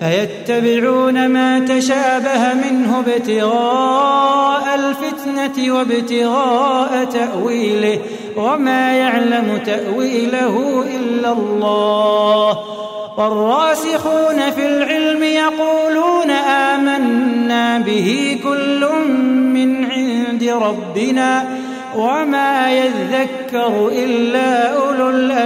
فيتبعون ما تشابه منه ابتغاء الفتنة وابتغاء تأويله وما يعلم تأويله إلا الله والراسخون في العلم يقولون آمنا به كل من عند ربنا وما يذكر إلا أولو الألباب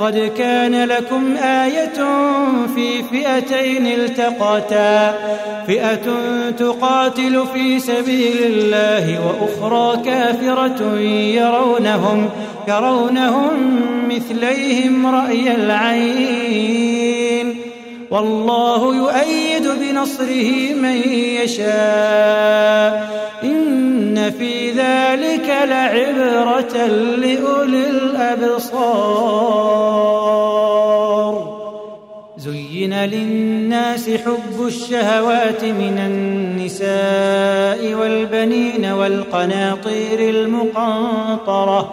قد كان لكم آية في فئتين التقتا. فئة تقاتل في سبيل الله وأخرى كافرة يرونهم يرونهم مثليهم رأي العين. والله يؤيد بنصره من يشاء. إن في ذلك لعبرة لأولي الأبصار. زين للناس حب الشهوات من النساء والبنين والقناطير المقنطرة.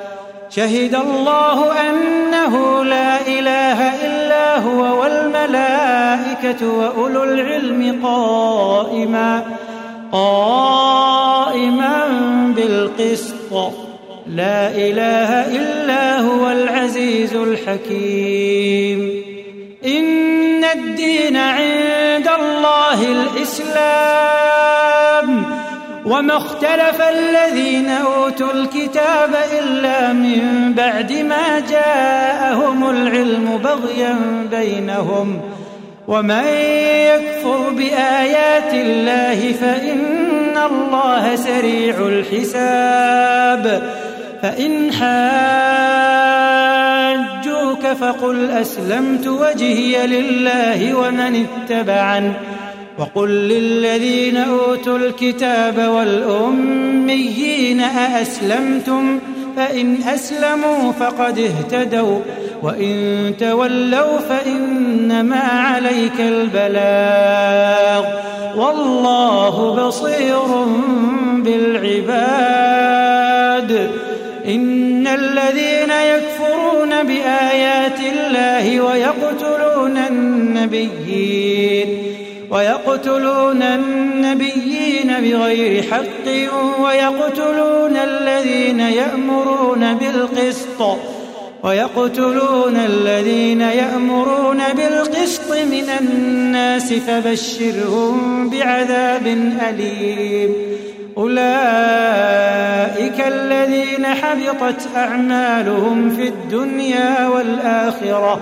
شهد الله أنه لا إله إلا هو والملائكة وأولو العلم قائما قائما بالقسط. لا إله إلا هو العزيز الحكيم. إن الدين عند الله الإسلام. وما اختلف الذين أوتوا الكتاب إلا من بعد ما جاءهم العلم بغيا بينهم. ومن يكفر بآيات الله فإن الله سريع الحساب. فإن حاجوك فقل أسلمت وجهي لله ومن اتبعني. وقل للذين أوتوا الكتاب والأميين أأسلمتم؟ فإن أسلموا فقد اهتدوا وإن تولوا فإنما عليك البلاغ. والله بصير بالعباد. إن الذين يكفرون بآيات الله ويقتلون النبيين ويقتلون النبيين بغير حق ويقتلون الذين يأمرون بالقسط ويقتلون الذين يأمرون بالقسط من الناس فبشرهم بعذاب أليم. أولئك الذين حبطت أعمالهم في الدنيا والآخرة.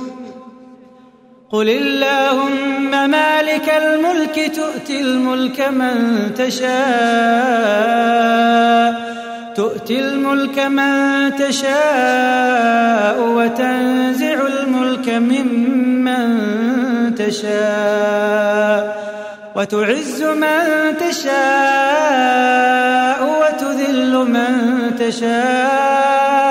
قل اللهم مالك الملك تؤتي الملك من تشاء تؤتي الملك من تشاء وتنزع الملك ممن تشاء وتعز من تشاء وتذل من تشاء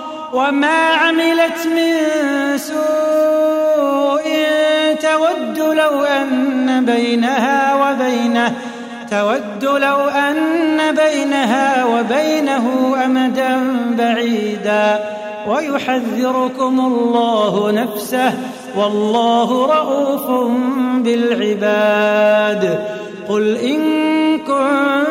وما عملت من سوء. تود لو أن بينها وبينه تود لو أن بينها وبينه أمدا بعيدا. ويحذركم الله نفسه والله رؤوف بالعباد. قل إن كنتم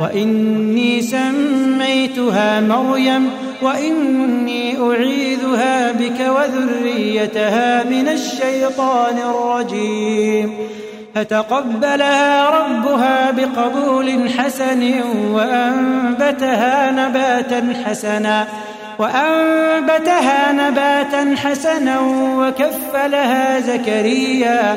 وإني سميتها مريم وإني أعيذها بك وذريتها من الشيطان الرجيم. فتقبلها ربها بقبول حسن وأنبتها نباتا حسنا وأنبتها نباتا حسنا وكفلها زكريا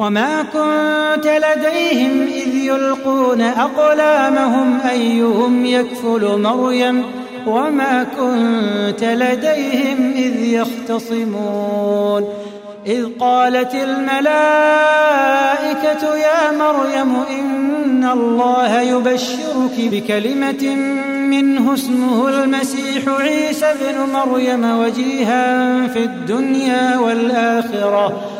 وما كنت لديهم اذ يلقون اقلامهم ايهم يكفل مريم وما كنت لديهم اذ يختصمون إذ قالت الملائكة يا مريم إن الله يبشرك بكلمة منه اسمه المسيح عيسى ابن مريم وجيها في الدنيا والآخرة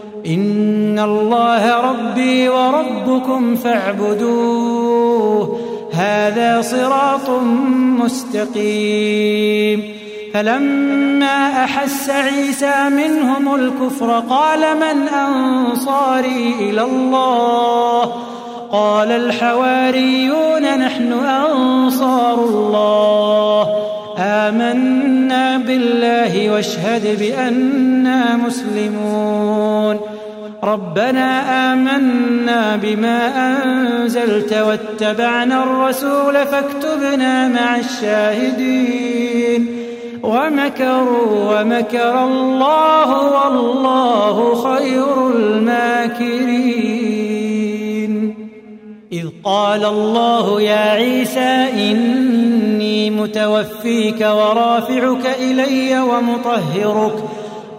إن الله ربي وربكم فاعبدوه. هذا صراط مستقيم. فلما أحس عيسى منهم الكفر قال من أنصاري إلى الله؟ قال الحواريون نحن أنصار الله. آمنا بالله واشهد بأننا مسلمون. ربنا آمنا بما أنزلت واتبعنا الرسول فاكتبنا مع الشاهدين ومكروا ومكر الله والله خير الماكرين. إذ قال الله يا عيسى إني متوفيك ورافعك إلي ومطهرك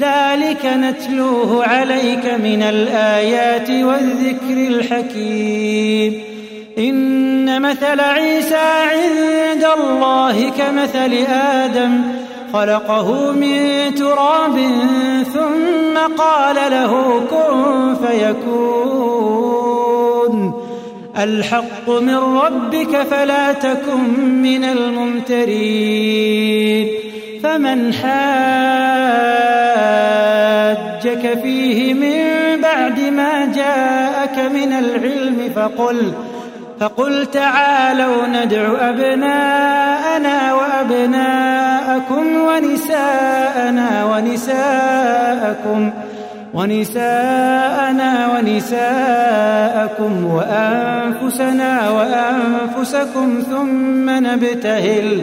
ذلك نتلوه عليك من الآيات والذكر الحكيم. إن مثل عيسى عند الله كمثل آدم خلقه من تراب ثم قال له كن فيكون. الحق من ربك فلا تكن من الممترين. فمن حاجك فيه من بعد ما جاءك من العلم فقل فقل تعالوا ندع أبناءنا وأبناءكم ونساءنا ونساءكم ونساءنا ونساءكم وأنفسنا وأنفسكم ثم نبتهل.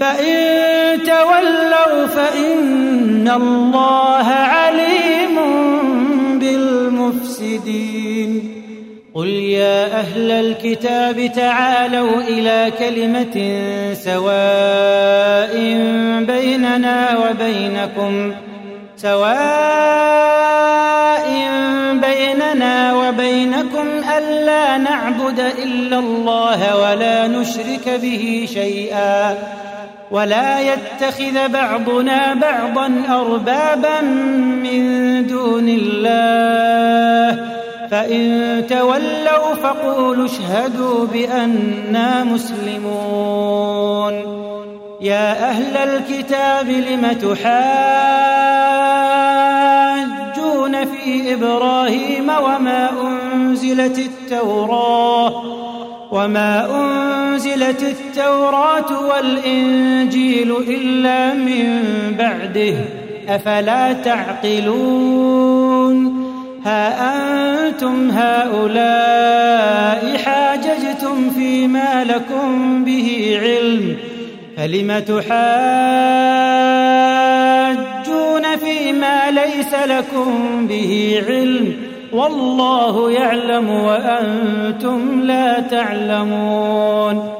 فإن تولوا فإن الله عليم بالمفسدين. قل يا أهل الكتاب تعالوا إلى كلمة سواء بيننا وبينكم. سواء بيننا وبينكم ألا نعبد إلا الله ولا نشرك به شيئا. ولا يتخذ بعضنا بعضا أربابا من دون الله. فإن تولوا فقولوا اشهدوا بأننا مسلمون. يا أهل الكتاب لم تحاجون في إبراهيم وما أنزلت التوراة؟ وما أنزلت التوراة والإنجيل إلا من بعده أفلا تعقلون؟ ها أنتم هؤلاء حاججتم فيما لكم به علم فلم تحاجون فيما ليس لكم به علم؟ والله يعلم وأنتم لا تعلمون.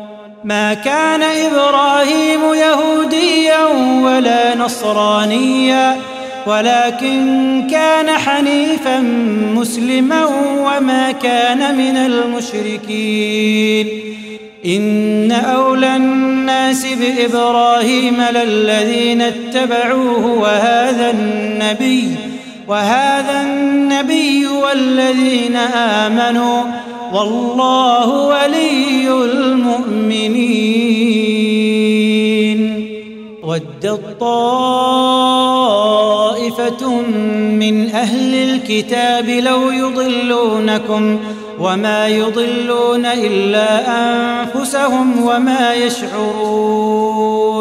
ما كان إبراهيم يهوديا ولا نصرانيا ولكن كان حنيفا مسلما وما كان من المشركين. إن أولى الناس بإبراهيم للذين اتبعوه وهذا النبي وهذا النبي والذين آمنوا والله ولي المؤمنين. ود طائفه من أهل الكتاب لو يضلونكم وما يضلون إلا أنفسهم وما يشعرون.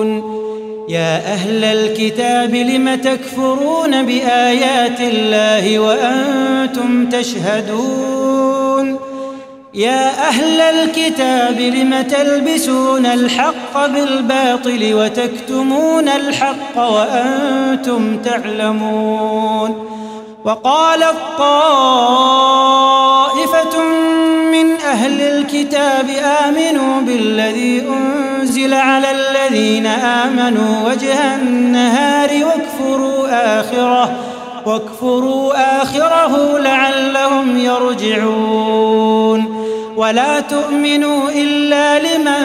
يا أهل الكتاب لم تكفرون بآيات الله وأنتم تشهدون؟ يا أهل الكتاب لم تلبسون الحق بالباطل وتكتمون الحق وأنتم تعلمون؟ وقالت طائفة من أهل الكتاب آمنوا بالذي أنزل على الذين آمنوا وجه النهار واكفروا آخره واكفروا آخره لعلهم يرجعون. ولا تؤمنوا إلا لمن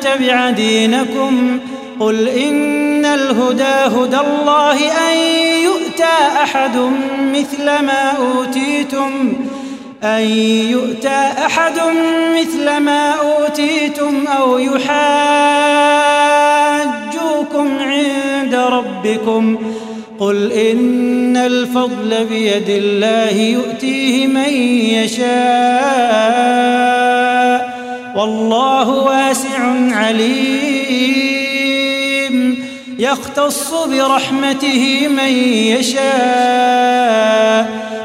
تبع دينكم قل إن الهدى هدى الله أن يؤتى أحد مثل ما أوتيتم. أن يؤتى أحد مثل ما أوتيتم أو يحاجوكم عند ربكم. قل إن الفضل بيد الله يؤتيه من يشاء. والله واسع عليم. يختص برحمته من يشاء.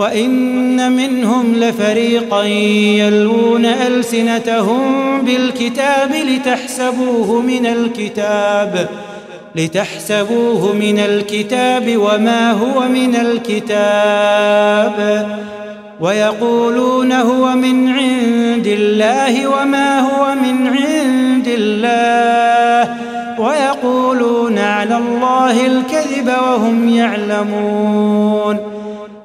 وإن منهم لفريقا يلوون ألسنتهم بالكتاب لتحسبوه من الكتاب ۖ لتحسبوه من الكتاب وما هو من الكتاب. ويقولون هو من عند الله وما هو من عند الله. ويقول ويقولون على الله الكذب وهم يعلمون.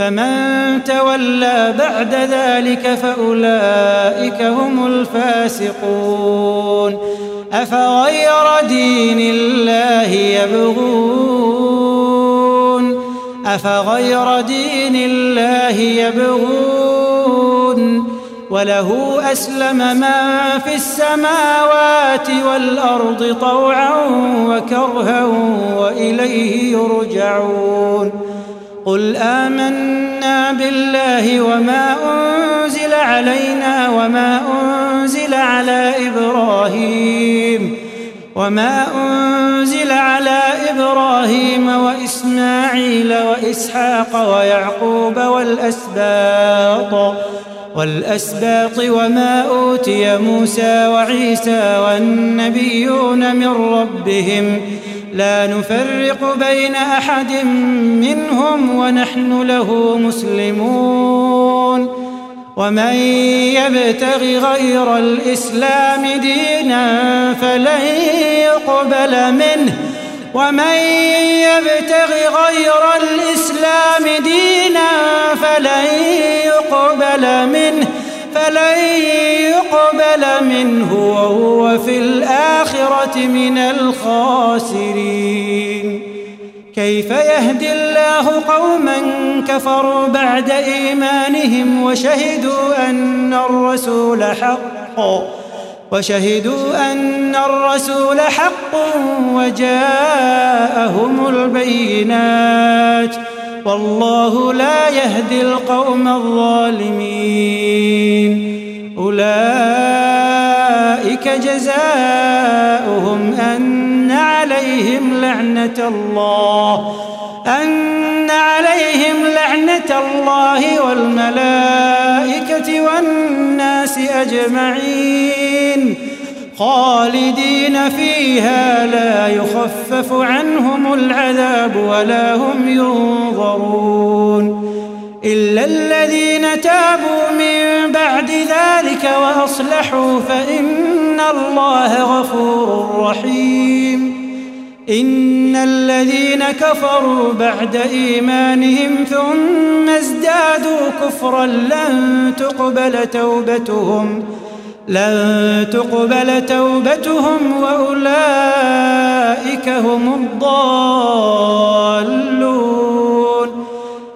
فمن تولى بعد ذلك فأولئك هم الفاسقون. أفغير دين الله يبغون؟ أفغير دين الله يبغون؟ وله أسلم من في السماوات والأرض طوعا وكرها وإليه يرجعون. قل آمنا بالله وما أنزل علينا وما أنزل على إبراهيم وما أنزل على إبراهيم وإسماعيل وإسحاق ويعقوب والأسباط والأسباط وما أوتي موسى وعيسى والنبيون من ربهم لا نفرق بين أحد منهم ونحن له مسلمون. ومن يبتغ غير الإسلام دينا فلن يقبل منه. ومن يبتغ غير الإسلام دينا فلن يقبل منه. فلن يقبل منه وهو في الآخرة من الخاسرين. كيف يهدي الله قوما كفروا بعد إيمانهم وشهدوا أن الرسول حق وشهدوا أن الرسول حق وجاءهم البينات. والله لا يهدي القوم الظالمين. أولئك جزاؤهم أن عليهم لعنة الله أن عليهم لعنة الله والملائكة والناس أجمعين. خالدين فيها لا يخفف عنهم العذاب ولا هم ينظرون. إلا الذين تابوا من ذلك وأصلحوا فإن الله غفور رحيم. إن الذين كفروا بعد إيمانهم ثم ازدادوا كفرا لن تقبل توبتهم لن تقبل توبتهم وأولئك هم الضالون.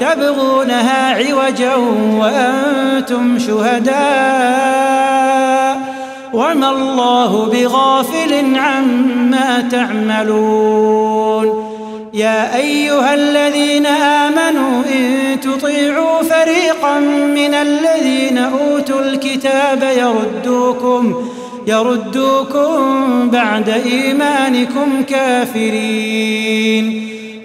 تبغونها عوجا وأنتم شهداء وما الله بغافل عما تعملون. يا أيها الذين آمنوا إن تطيعوا فريقا من الذين أوتوا الكتاب يردوكم يردوكم بعد إيمانكم كافرين.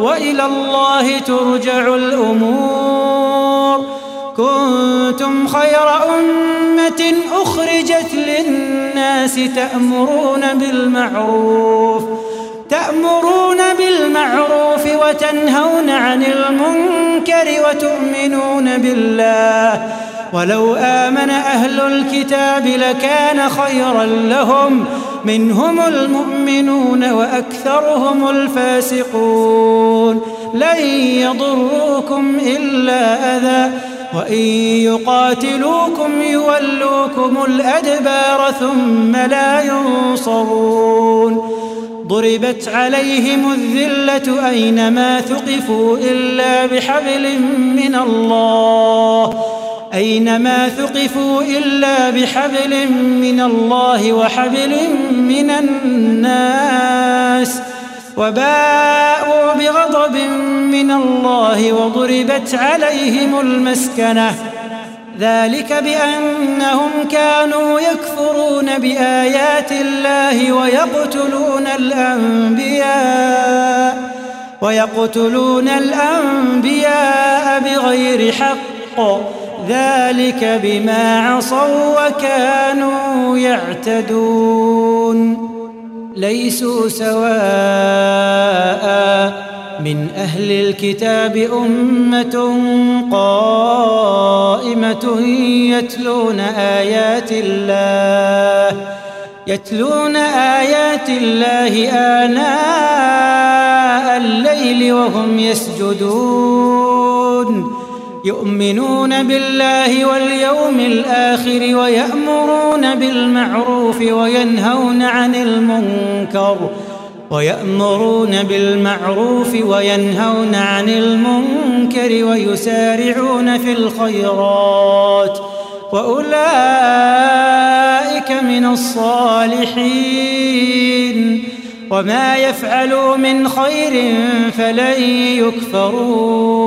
وإلى الله ترجع الأمور. كنتم خير أمة أخرجت للناس تأمرون بالمعروف تأمرون بالمعروف وتنهون عن المنكر وتؤمنون بالله. ولو آمن أهل الكتاب لكان خيرا لهم. منهم المؤمنون وأكثرهم الفاسقون. لن يضروكم إلا أذى. وإن يقاتلوكم يولوكم الأدبار ثم لا ينصرون. ضربت عليهم الذلة أينما ثقفوا إلا بحبل من الله. أينما ثقفوا إلا بحبل من الله وحبل من الناس وباءوا بغضب من الله وضربت عليهم المسكنة ذلك بأنهم كانوا يكفرون بآيات الله ويقتلون الأنبياء ويقتلون الأنبياء بغير حق ذلك بما عصوا وكانوا يعتدون. ليسوا سواء من أهل الكتاب أمة قائمة يتلون آيات الله يتلون آيات الله آناء الليل وهم يسجدون. يؤمنون بالله واليوم الآخر ويأمرون بالمعروف وينهون عن المنكر ويأمرون بالمعروف وينهون عن المنكر ويسارعون في الخيرات وأولئك من الصالحين وما يفعلوا من خير فلن يكفروه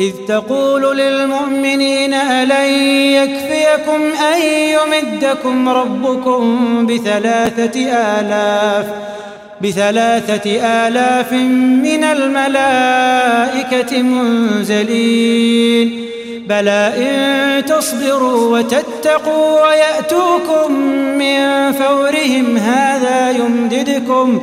إذ تقول للمؤمنين ألن يكفيكم أن يمدكم ربكم بثلاثة آلاف بثلاثة آلاف من الملائكة منزلين بلى إن تصبروا وتتقوا ويأتوكم من فورهم هذا يمددكم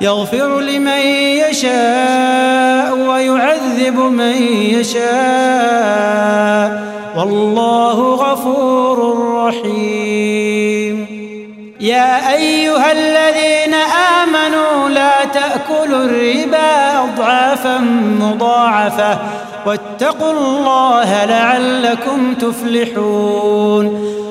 يغفر لمن يشاء ويعذب من يشاء. والله غفور رحيم. يا أيها الذين آمنوا لا تأكلوا الربا أضعافا مضاعفة واتقوا الله لعلكم تفلحون.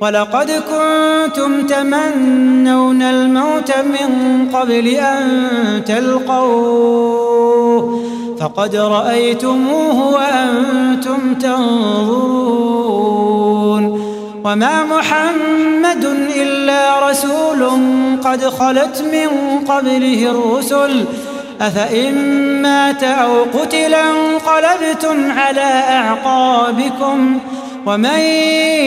ولقد كنتم تمنون الموت من قبل أن تلقوه فقد رأيتموه وأنتم تنظرون وما محمد إلا رسول قد خلت من قبله الرسل أفإن مات أو قتلا انقلبتم على أعقابكم ومن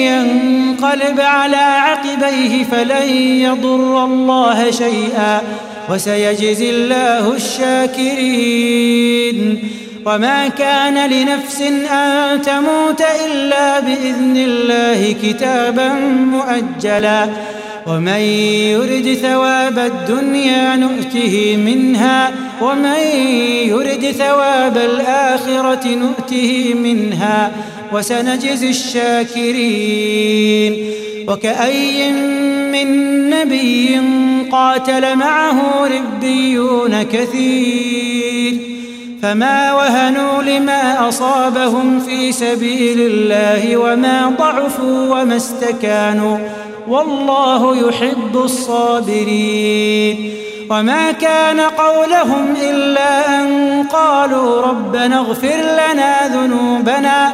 ينقلب على عقبيه فلن يضر الله شيئا وسيجزي الله الشاكرين. وما كان لنفس أن تموت إلا بإذن الله كتابا مؤجلا. ومن يرد ثواب الدنيا نؤته منها. ومن يرد ثواب الآخرة نؤته منها. وسنجزي الشاكرين. وكأي من نبي قاتل معه ربيون كثير. فما وهنوا لما أصابهم في سبيل الله وما ضعفوا وما استكانوا. والله يحب الصابرين. وما كان قولهم إلا أن قالوا ربنا اغفر لنا ذنوبنا.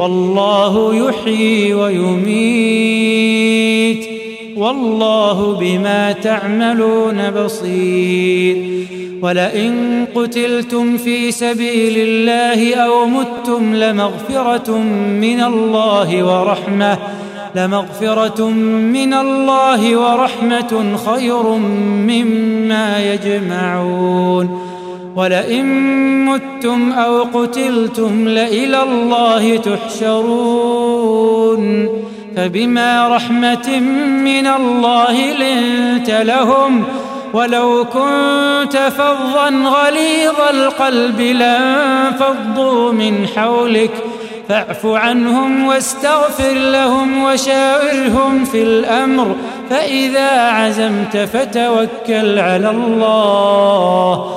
والله يحيي ويميت والله بما تعملون بصير ولئن قتلتم في سبيل الله أو متم لمغفرة من الله ورحمة لمغفرة من الله ورحمة خير مما يجمعون ولئن متم أو قتلتم لإلى الله تحشرون فبما رحمة من الله لنت لهم ولو كنت فظا غليظ القلب لانفضوا من حولك ۖ فاعف عنهم واستغفر لهم وشاورهم في الأمر فإذا عزمت فتوكل على الله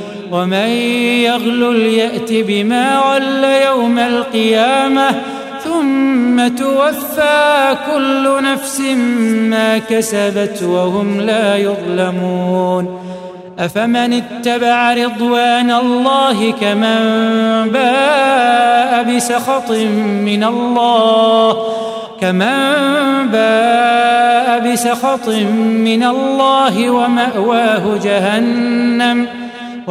ومن يغل يأت بما غل يوم القيامة ثم توفى كل نفس ما كسبت وهم لا يظلمون. أفمن اتبع رضوان الله كمن باء بسخط من الله؟ كمن باء بسخط من الله ومأواه جهنم؟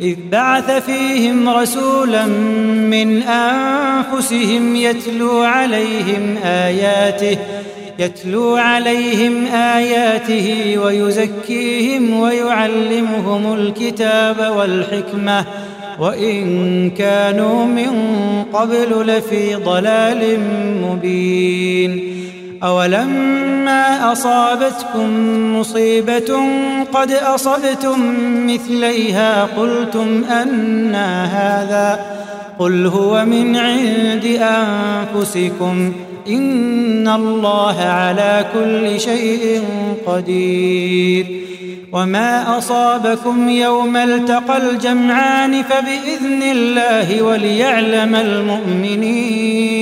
إذ بعث فيهم رسولا من أنفسهم يتلو عليهم آياته يتلو عليهم آياته ويزكيهم ويعلمهم الكتاب والحكمة. وإن كانوا من قبل لفي ضلال مبين. أولما أصابتكم مصيبة قد أصبتم مثليها قلتم أنا هذا قل هو من عند أنفسكم إن الله على كل شيء قدير وما أصابكم يوم التقى الجمعان فبإذن الله وليعلم المؤمنين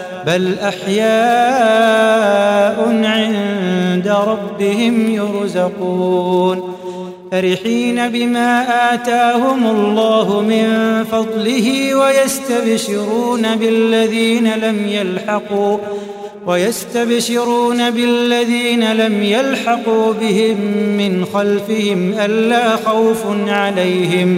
بل أحياء عند ربهم يرزقون. فرحين بما آتاهم الله من فضله ويستبشرون بالذين لم يلحقوا ويستبشرون بالذين لم يلحقوا بهم من خلفهم ألا خوف عليهم.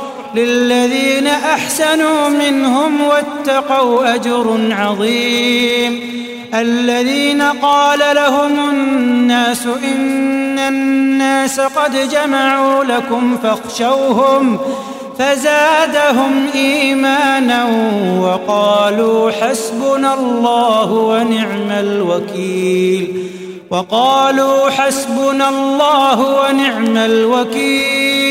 للذين أحسنوا منهم واتقوا أجر عظيم. الذين قال لهم الناس إن الناس قد جمعوا لكم فاخشوهم فزادهم إيمانا وقالوا حسبنا الله ونعم الوكيل. وقالوا حسبنا الله ونعم الوكيل.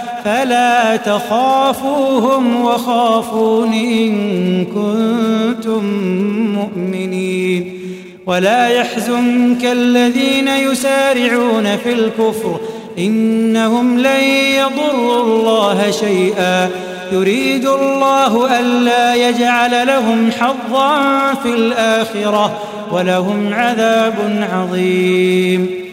فلا تخافوهم وخافون إن كنتم مؤمنين ولا يحزنك الذين يسارعون في الكفر إنهم لن يضروا الله شيئا يريد الله ألا يجعل لهم حظا في الآخرة ولهم عذاب عظيم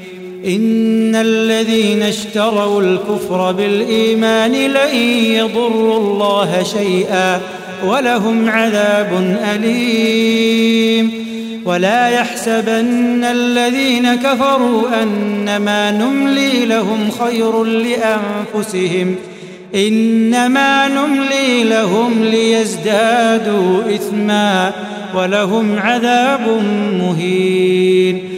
إن الذين اشتروا الكفر بالإيمان لن يضروا الله شيئا ولهم عذاب أليم. ولا يحسبن الذين كفروا أنما نملي لهم خير لأنفسهم. إنما نملي لهم ليزدادوا إثما ولهم عذاب مهين.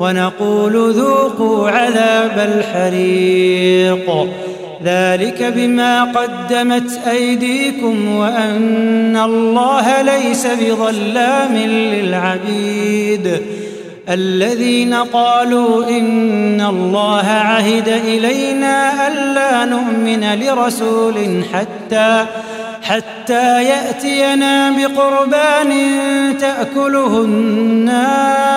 ونقول ذوقوا عذاب الحريق. ذلك بما قدمت أيديكم وأن الله ليس بظلام للعبيد. الذين قالوا إن الله عهد إلينا ألا نؤمن لرسول حتى حتى يأتينا بقربان تأكله النار.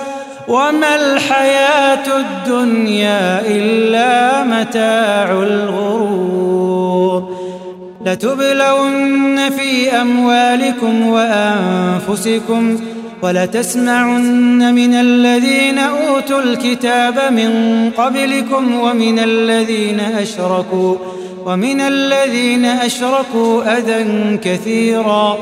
وما الحياة الدنيا إلا متاع الغرور. لتبلون في أموالكم وأنفسكم ولتسمعن من الذين أوتوا الكتاب من قبلكم ومن الذين أشركوا ومن الذين أشركوا أذى كثيرا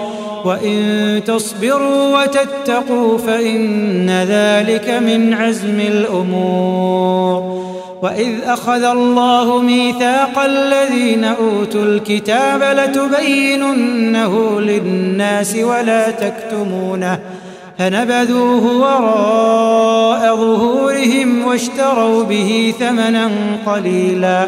وإن تصبروا وتتقوا فإن ذلك من عزم الأمور وإذ أخذ الله ميثاق الذين أوتوا الكتاب لتبيننه للناس ولا تكتمونه فنبذوه وراء ظهورهم واشتروا به ثمنا قليلا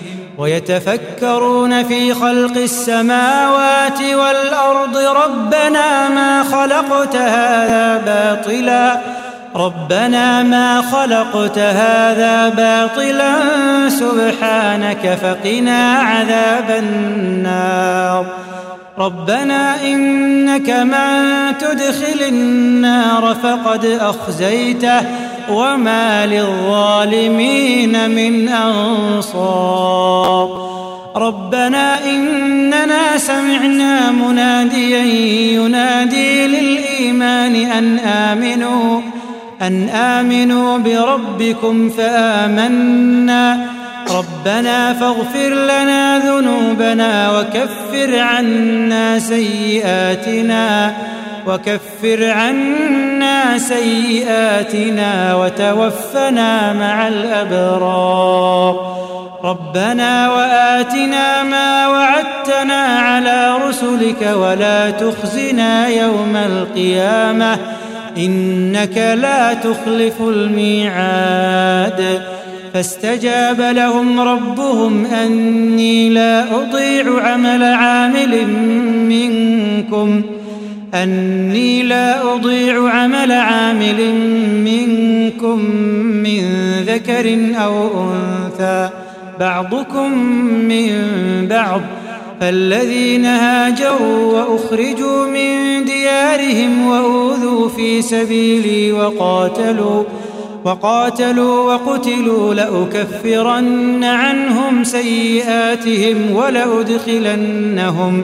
ويتفكرون في خلق السماوات والأرض ربنا ما خلقت هذا باطلا ربنا ما خلقت هذا باطلا سبحانك فقنا عذاب النار. ربنا إنك من تدخل النار فقد أخزيته وما للظالمين من أنصار. ربنا إننا سمعنا مناديا ينادي للإيمان أن آمنوا أن آمنوا بربكم فآمنا. ربنا فاغفر لنا ذنوبنا وكفر عنا سيئاتنا. وكفر عنا سيئاتنا وتوفنا مع الأبرار. ربنا وآتنا ما وعدتنا على رسلك ولا تخزنا يوم القيامة. إنك لا تخلف الميعاد. فاستجاب لهم ربهم أني لا أضيع عمل عامل منكم. أني لا أضيع عمل عامل منكم من ذكر أو أنثى. بعضكم من بعض. فالذين هاجروا وأخرجوا من ديارهم وأوذوا في سبيلي وقاتلوا وقاتلوا وقتلوا لأكفرن عنهم سيئاتهم ولأدخلنهم.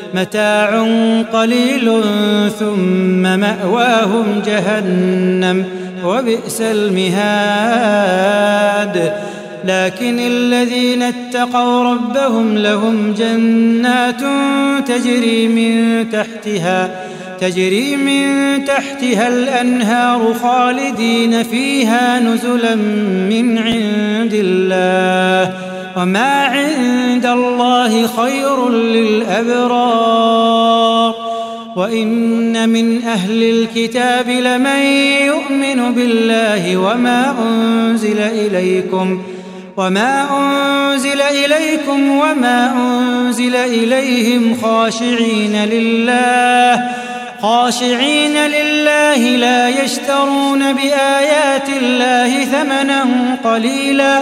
متاع قليل ثم مأواهم جهنم وبئس المهاد. لكن الذين اتقوا ربهم لهم جنات تجري من تحتها تجري من تحتها الأنهار خالدين فيها نزلا من عند الله. وما عند الله خير للأبرار. وإن من أهل الكتاب لمن يؤمن بالله وما أنزل إليكم وما أنزل إليكم وما أنزل إليهم خاشعين لله. خاشعين لله لا يشترون بآيات الله ثمنا قليلا.